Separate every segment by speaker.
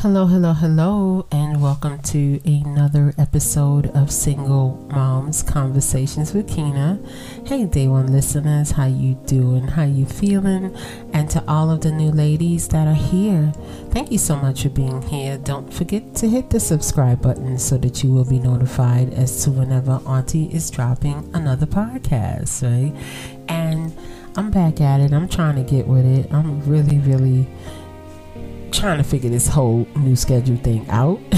Speaker 1: Hello, hello, hello, and welcome to another episode of Single Moms Conversations with Keyna. Hey, day one listeners, how you doing? How you feeling? And to all of the new ladies that are here, thank you so much for being here. Don't forget to hit the subscribe button so that you will be notified as to whenever Auntie is dropping another podcast, right? And I'm back at it. I'm trying to get with it. I'm really, really trying to figure this whole new schedule thing out.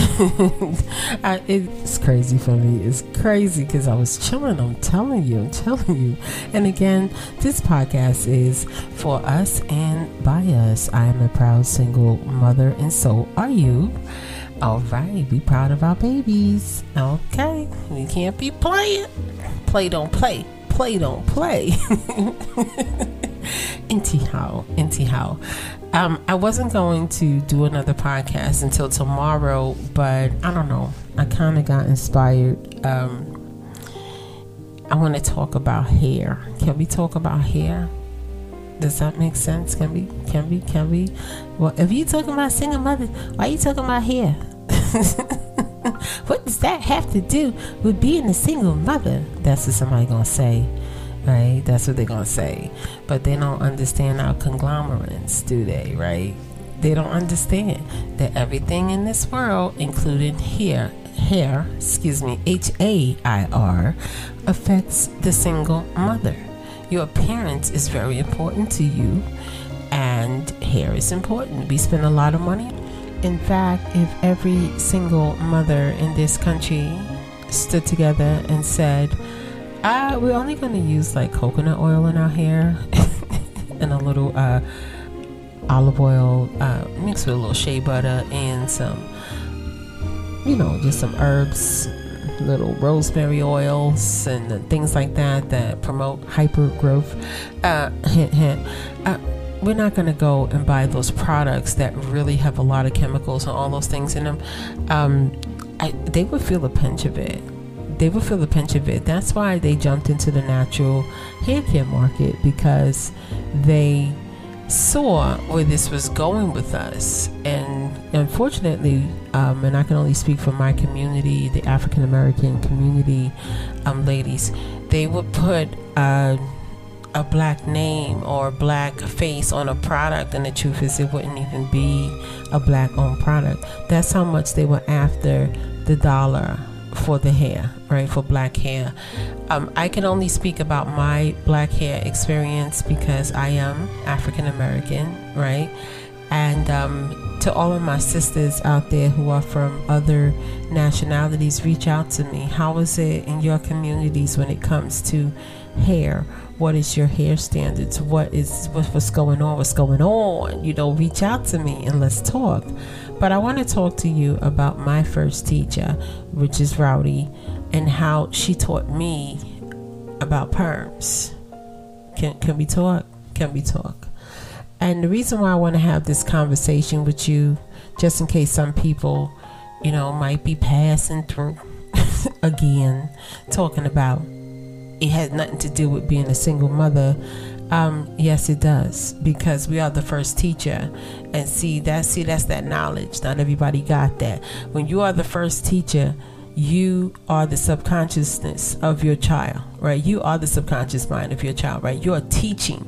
Speaker 1: I, it's crazy for me. It's crazy because I was chilling. I'm telling you. I'm telling you. And again, this podcast is for us and by us. I am a proud single mother, and so are you. All right, be proud of our babies. Okay, we can't be playing. Play don't play. Play don't play. anyhow, anyhow, um, I wasn't going to do another podcast until tomorrow, but I don't know. I kind of got inspired. Um, I want to talk about hair. Can we talk about hair? Does that make sense? Can we? Can we? Can we? Well, if you're talking about single mothers, why are you talking about hair? what does that have to do with being a single mother? That's what somebody gonna say right? That's what they're gonna say. But they don't understand our conglomerates, do they, right? They don't understand that everything in this world, including here, hair, excuse me, H A I R, affects the single mother. Your appearance is very important to you, and hair is important. We spend a lot of money. In fact, if every single mother in this country stood together and said, uh, we're only going to use like coconut oil in our hair and a little uh, olive oil uh, mixed with a little shea butter and some, you know, just some herbs, little rosemary oils and things like that that promote hyper growth. Uh, hint, hint. Uh, we're not going to go and buy those products that really have a lot of chemicals and all those things in them. Um, I, they would feel a pinch of it they would feel the pinch of it. That's why they jumped into the natural hair care market because they saw where this was going with us. And unfortunately, um, and I can only speak for my community, the African American community, um, ladies, they would put a black name or a black face on a product, and the truth is, it wouldn't even be a black owned product. That's how much they were after the dollar for the hair, right? For black hair. Um, I can only speak about my black hair experience because I am African American, right? And um, to all of my sisters out there who are from other nationalities, reach out to me. How is it in your communities when it comes to hair? What is your hair standards? What is what's going on? What's going on? You know, reach out to me and let's talk. But I want to talk to you about my first teacher, which is Rowdy, and how she taught me about perms. Can, can we talk? Can we talk? And the reason why I want to have this conversation with you, just in case some people, you know, might be passing through again, talking about it has nothing to do with being a single mother um, yes, it does because we are the first teacher, and see that see that's that knowledge. Not everybody got that. When you are the first teacher, you are the subconsciousness of your child, right? You are the subconscious mind of your child, right? You are teaching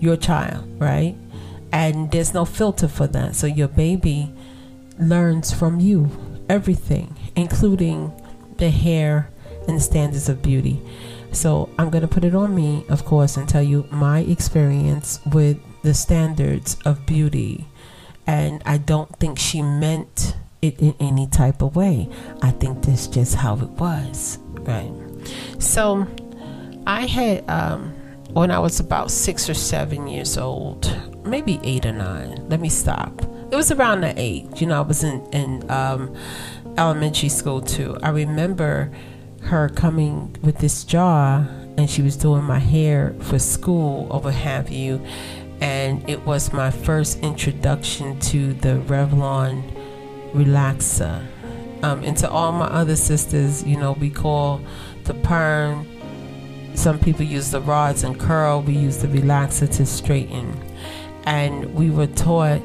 Speaker 1: your child, right? And there's no filter for that. So your baby learns from you everything, including the hair and the standards of beauty. So I'm going to put it on me, of course, and tell you my experience with the standards of beauty. And I don't think she meant it in any type of way. I think that's just how it was, right? So I had, um, when I was about six or seven years old, maybe eight or nine, let me stop. It was around the age, you know, I was in, in um, elementary school too. I remember her coming with this jar and she was doing my hair for school or what have you. And it was my first introduction to the Revlon relaxer. Um, and to all my other sisters, you know, we call the perm. Some people use the rods and curl. We use the relaxer to straighten. And we were taught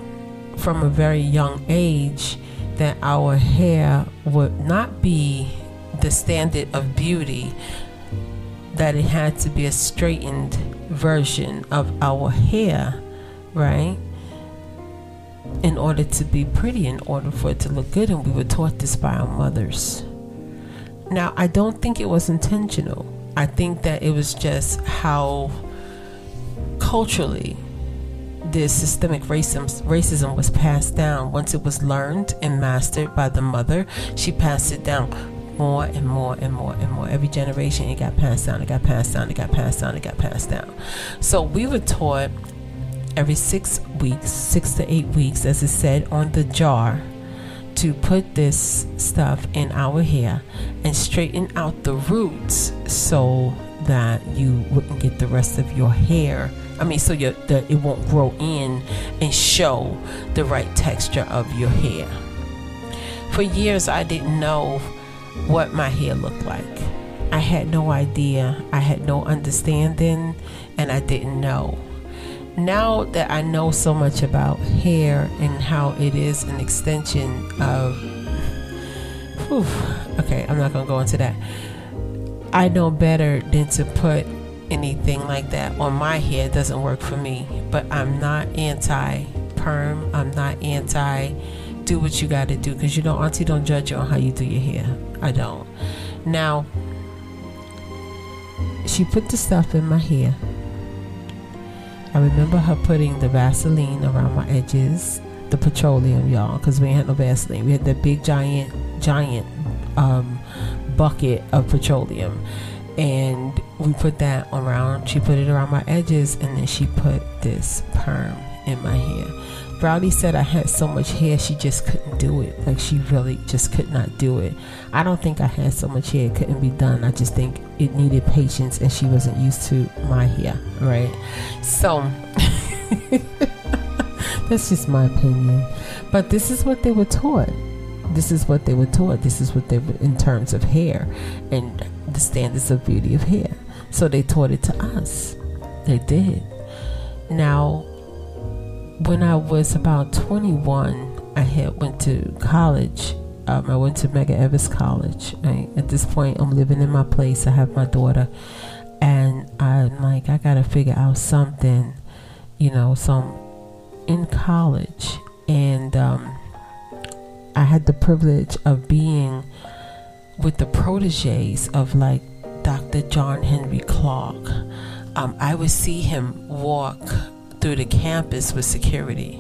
Speaker 1: from a very young age that our hair would not be the standard of beauty, that it had to be a straightened version of our hair, right? In order to be pretty, in order for it to look good, and we were taught this by our mothers. Now, I don't think it was intentional. I think that it was just how culturally this systemic racism, racism was passed down. Once it was learned and mastered by the mother, she passed it down more and more and more and more. Every generation, it got passed down, it got passed down, it got passed down, it got passed down. So we were taught every six weeks, six to eight weeks, as it said on the jar, to put this stuff in our hair and straighten out the roots so that you wouldn't get the rest of your hair I mean, so your, the, it won't grow in and show the right texture of your hair. For years, I didn't know what my hair looked like. I had no idea. I had no understanding, and I didn't know. Now that I know so much about hair and how it is an extension of. Whew, okay, I'm not to go into that. I know better than to put anything like that on my hair doesn't work for me. But I'm not anti perm. I'm not anti do what you got to do because you know, Auntie don't judge you on how you do your hair. I don't. Now, she put the stuff in my hair. I remember her putting the Vaseline around my edges, the petroleum, y'all, because we had no Vaseline. We had that big giant, giant um, bucket of petroleum and we put that around she put it around my edges and then she put this perm in my hair Brownie said I had so much hair she just couldn't do it. Like she really just could not do it. I don't think I had so much hair it couldn't be done. I just think it needed patience and she wasn't used to my hair, right? So that's just my opinion. But this is what they were taught. This is what they were taught. This is what they were in terms of hair. And the standards of beauty of hair. So they taught it to us. They did. Now, when I was about 21, I had went to college. Um, I went to Medgar Evers College. At this point, I'm living in my place. I have my daughter, and I'm like, I gotta figure out something, you know. So I'm in college, and um, I had the privilege of being with the proteges of like Dr. John Henrik Clarke. um, I would see him walk through the campus with security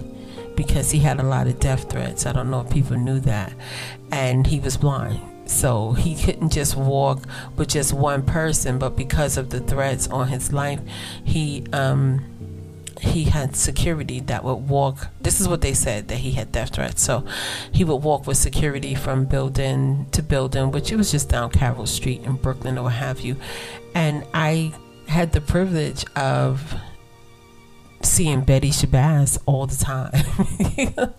Speaker 1: because he had a lot of death threats. I don't know if people knew that. And he was blind. So he couldn't just walk with just one person, but because of the threats on his life, he um, he had security that would walk. This is what they said that he had death threats. So he would walk with security from building to building, which it was just down Carroll Street in Brooklyn or what have you. And I had the privilege of seeing Betty Shabazz all the time.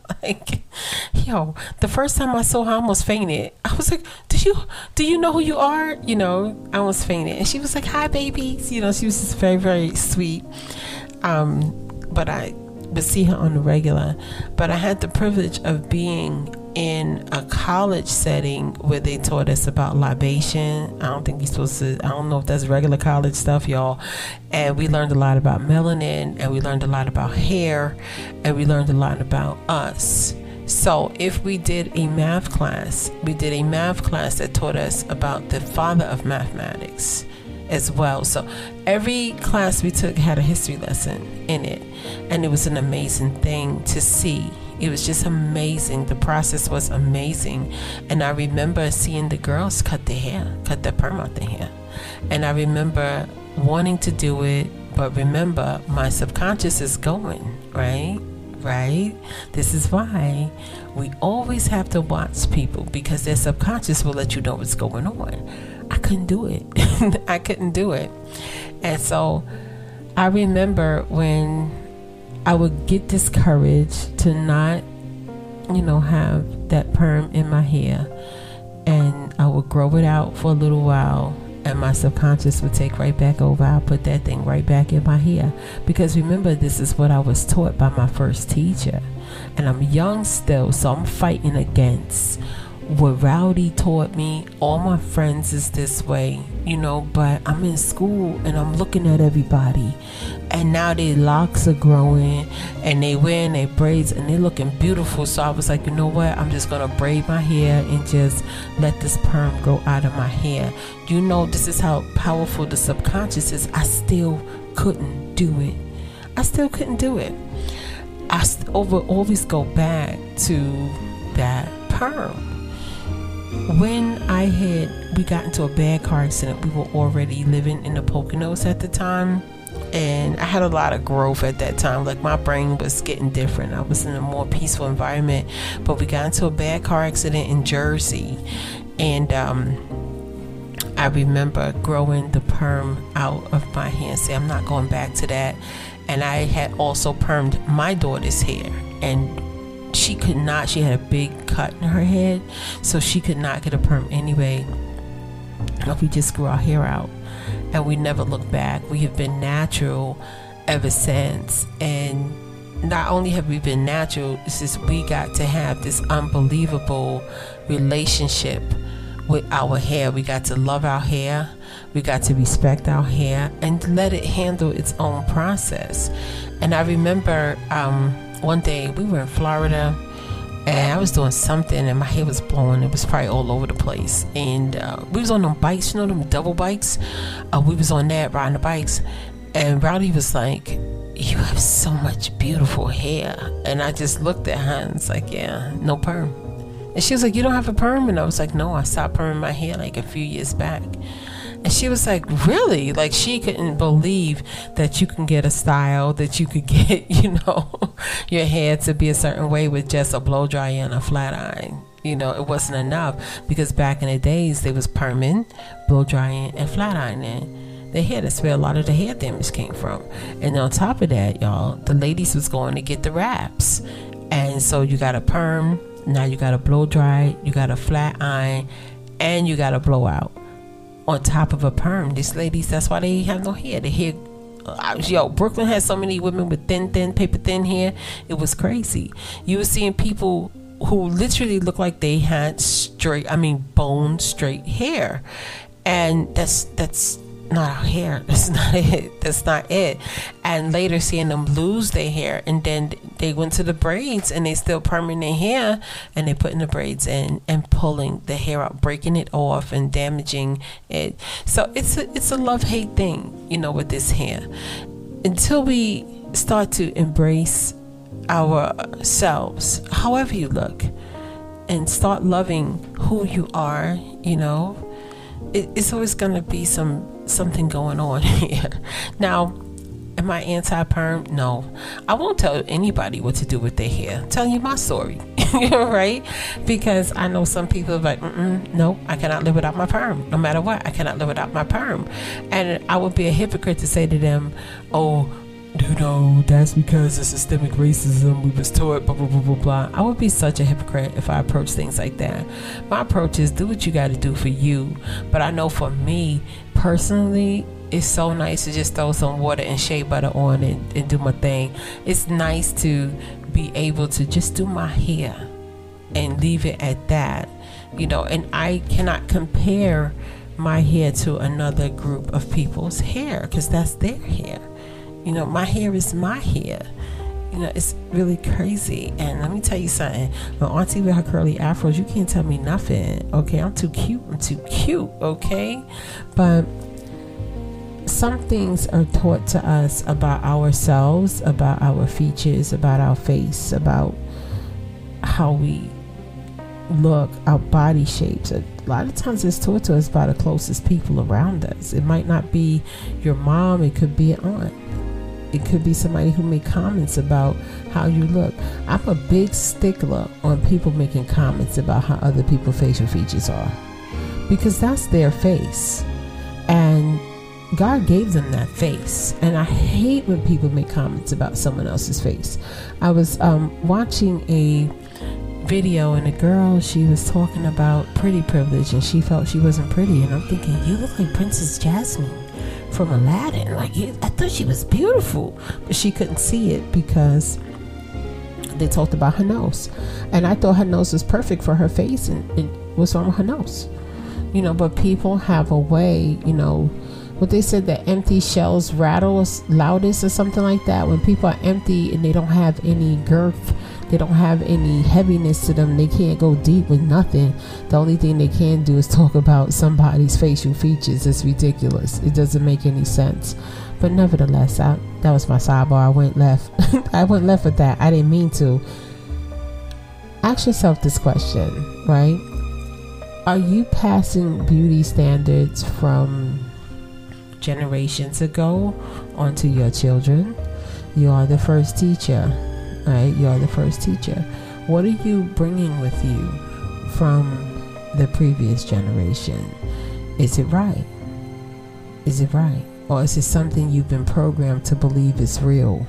Speaker 1: like, yo, the first time I saw her, I almost fainted. I was like, "Do you do you know who you are?" You know, I almost fainted, and she was like, "Hi, babies." You know, she was just very very sweet. Um, but I would see her on the regular. But I had the privilege of being in a college setting where they taught us about libation. I don't think you're supposed to, I don't know if that's regular college stuff, y'all. And we learned a lot about melanin and we learned a lot about hair and we learned a lot about us. So, if we did a math class, we did a math class that taught us about the father of mathematics as well. So every class we took had a history lesson in it, and it was an amazing thing to see. It was just amazing. The process was amazing. And I remember seeing the girls cut their hair, cut their perm out their hair. And I remember wanting to do it, but remember, my subconscious is going, right? Right? This is why we always have to watch people because their subconscious will let you know what's going on. I couldn't do it. I couldn't do it. And so I remember when I would get discouraged to not, you know, have that perm in my hair. And I would grow it out for a little while and my subconscious would take right back over. I'll put that thing right back in my hair. Because remember, this is what I was taught by my first teacher. and I'm young still, so I'm fighting against what Rowdy taught me. All my friends is this way, you know, but I'm in school and I'm looking at everybody, and now their locks are growing and they wearing their braids and they're looking beautiful. So I was like, you know what? I'm just gonna braid my hair and just let this perm grow out of my hair. You know, this is how powerful the subconscious is. I still couldn't do it. I still couldn't do it. I over always go back to that perm when I had we got into a bad car accident, we were already living in the Poconos at the time, and I had a lot of growth at that time. Like my brain was getting different. I was in a more peaceful environment, but we got into a bad car accident in Jersey, and um, I remember growing the perm out of my hair. Say I'm not going back to that, and I had also permed my daughter's hair and she could not she had a big cut in her head so she could not get a perm anyway. We just grew our hair out and we never looked back. We have been natural ever since and not only have we been natural it's just we got to have this unbelievable relationship with our hair. We got to love our hair we got to respect our hair and let it handle its own process. And i remember um, one day we were in Florida and I was doing something and my hair was blowing. It was probably all over the place. And uh, we was on them bikes, you know, them double bikes. Uh, we was on that riding the bikes, and Rowdy was like, "You have so much beautiful hair." And I just looked at her and was like, "Yeah, no perm." And she was like, "You don't have a perm?" And I was like, "No, I stopped perming my hair like a few years back." And she was like, Really? Like, she couldn't believe that you can get a style, that you could get, you know, your hair to be a certain way with just a blow dry and a flat iron. You know, it wasn't enough because back in the days, they was perming, blow drying, and flat ironing the hair. That's where a lot of the hair damage came from. And on top of that, y'all, the ladies was going to get the wraps. And so you got a perm, now you got a blow dry, you got a flat iron, and you got a blowout on top of a perm. These ladies, that's why they have no hair. The hair, uh, yo, Brooklyn has so many women with thin, thin, paper thin hair. It was crazy. You were seeing people who literally looked like they had straight, I mean, bone straight hair, and that's that's not our hair. That's not it. That's not it. And later seeing them lose their hair and then they went to the braids and they still perming their hair and they putting the braids in and pulling the hair out, breaking it off and damaging it. So it's a it's a love hate thing, you know, with this hair. Until we start to embrace ourselves, however you look, and start loving who you are, you know, it, it's always going to be some something going on here. Now, am I anti perm? No. I won't tell anybody what to do with their hair. Telling you my story, right? Because I know some people like, no, I cannot live without my perm. No matter what, I cannot live without my perm. And I would be a hypocrite to say to them, oh, you know, that's because of systemic racism. We was taught blah blah blah blah blah. I would be such a hypocrite if I approach things like that. My approach is do what you got to do for you. But I know for me personally, it's so nice to just throw some water and shea butter on and, and do my thing. It's nice to be able to just do my hair and leave it at that, you know. And I cannot compare my hair to another group of people's hair because that's their hair you know, my hair is my hair. You know, it's really crazy. And let me tell you something. My auntie with her curly afros, you can't tell me nothing. Okay, I'm too cute. I'm too cute. Okay, but some things are taught to us about ourselves, about our features, about our face, about how we look, our body shapes. A lot of times it's taught to us by the closest people around us. It might not be your mom, it could be an aunt it could be somebody who made comments about how you look. I'm a big stickler on people making comments about how other people's facial features are because that's their face. And God gave them that face. And I hate when people make comments about someone else's face. I was um, watching a video and a girl she was talking about pretty privilege and she felt she wasn't pretty and i'm thinking you look like princess jasmine from Aladdin. Like I thought she was beautiful, but she couldn't see it because they talked about her nose, and I thought her nose was perfect for her face, and, and what's wrong her nose? You know, but people have a way, you know, what they said that empty shells rattle loudest or something like that. When people are empty and they don't have any girth, they don't have any heaviness to them, they can't go deep with nothing. The only thing they can do is talk about somebody's facial features. It's ridiculous. It doesn't make any sense. But nevertheless, I, that was my sidebar. I went left. I went left with that. I didn't mean to. Ask yourself this question, right? Are you passing beauty standards from generations ago onto your children? You are the first teacher, right? You are the first teacher. What are you bringing with you from the previous generation? Is it right? Is it right? Or is it something you've been programmed to believe is real?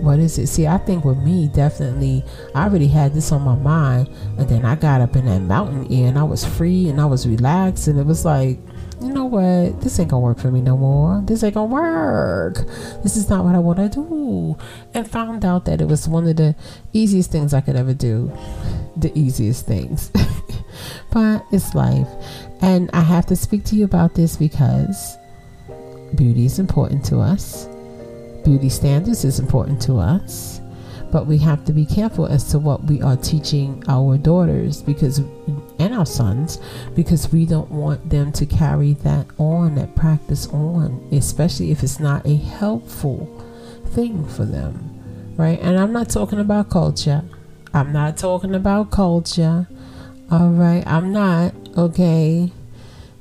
Speaker 1: what is it? See, I think with me, definitely, I already had this on my mind, and then I got up in that mountain and I was free, and I was relaxed, and it was like, what? This ain't gonna work for me no more. This ain't gonna work. This is not what I want to do. And found out that it was one of the easiest things I could ever do. The easiest things. but it's life. And I have to speak to you about this because beauty is important to us beauty standards is important to us, but we have to be careful as to what we are teaching our daughters because and our sons because we don't want them to carry that on, that practice on, especially if it's not a helpful thing for them. Right? And I'm not talking about culture. I'm not talking about culture. All right, I'm not. Okay.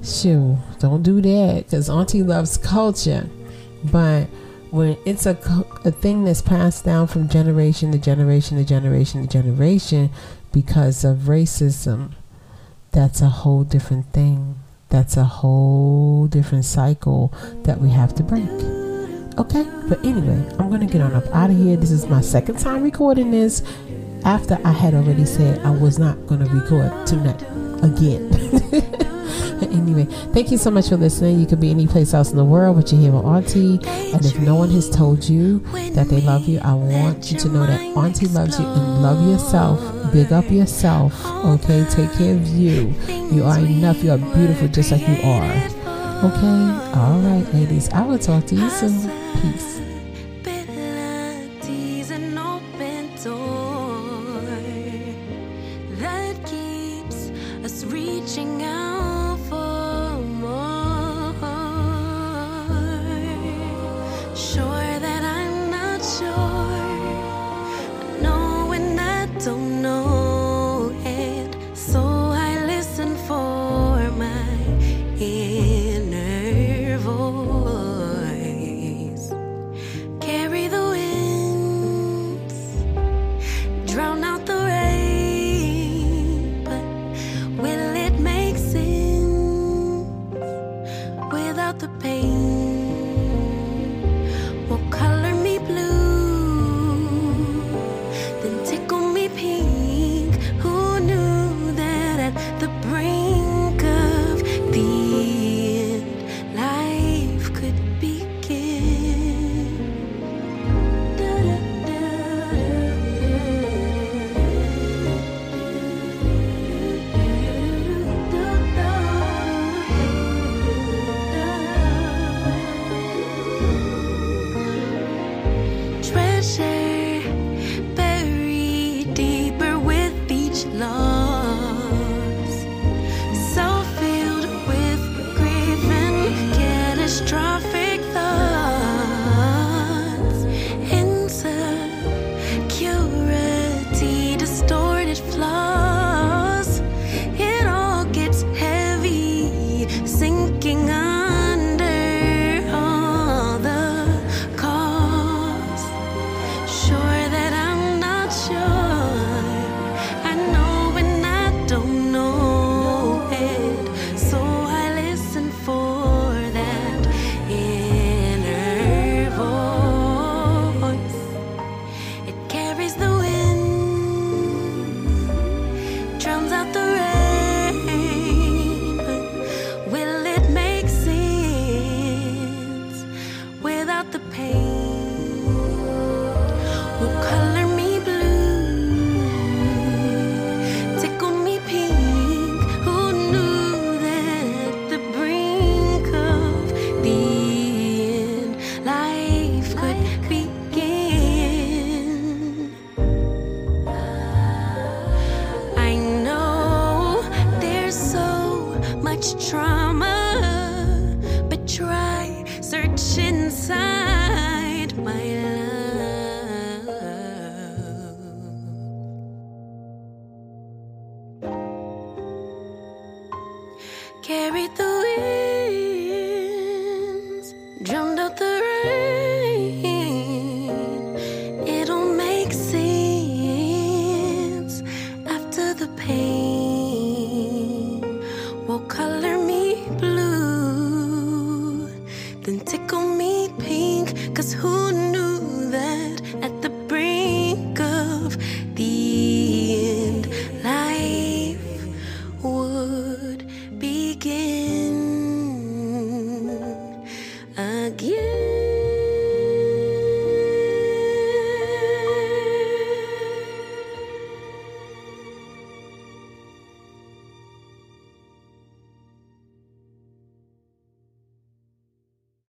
Speaker 1: Shoo, don't do that because Auntie loves culture. But when it's a, a thing that's passed down from generation to generation to generation to generation because of racism, that's a whole different thing. That's a whole different cycle that we have to break. Okay, but anyway, I'm gonna get on up out of here. This is my second time recording this after I had already said I was not gonna record tonight again. anyway, thank you so much for listening. You could be any place else in the world, but you're here with Auntie. And if no one has told you that they love you, I want you to know that Auntie loves you and love yourself. Big up yourself. Okay, take care of you. You are enough. You are beautiful just like you are. Okay, all right, ladies. I will talk to you soon. Peace.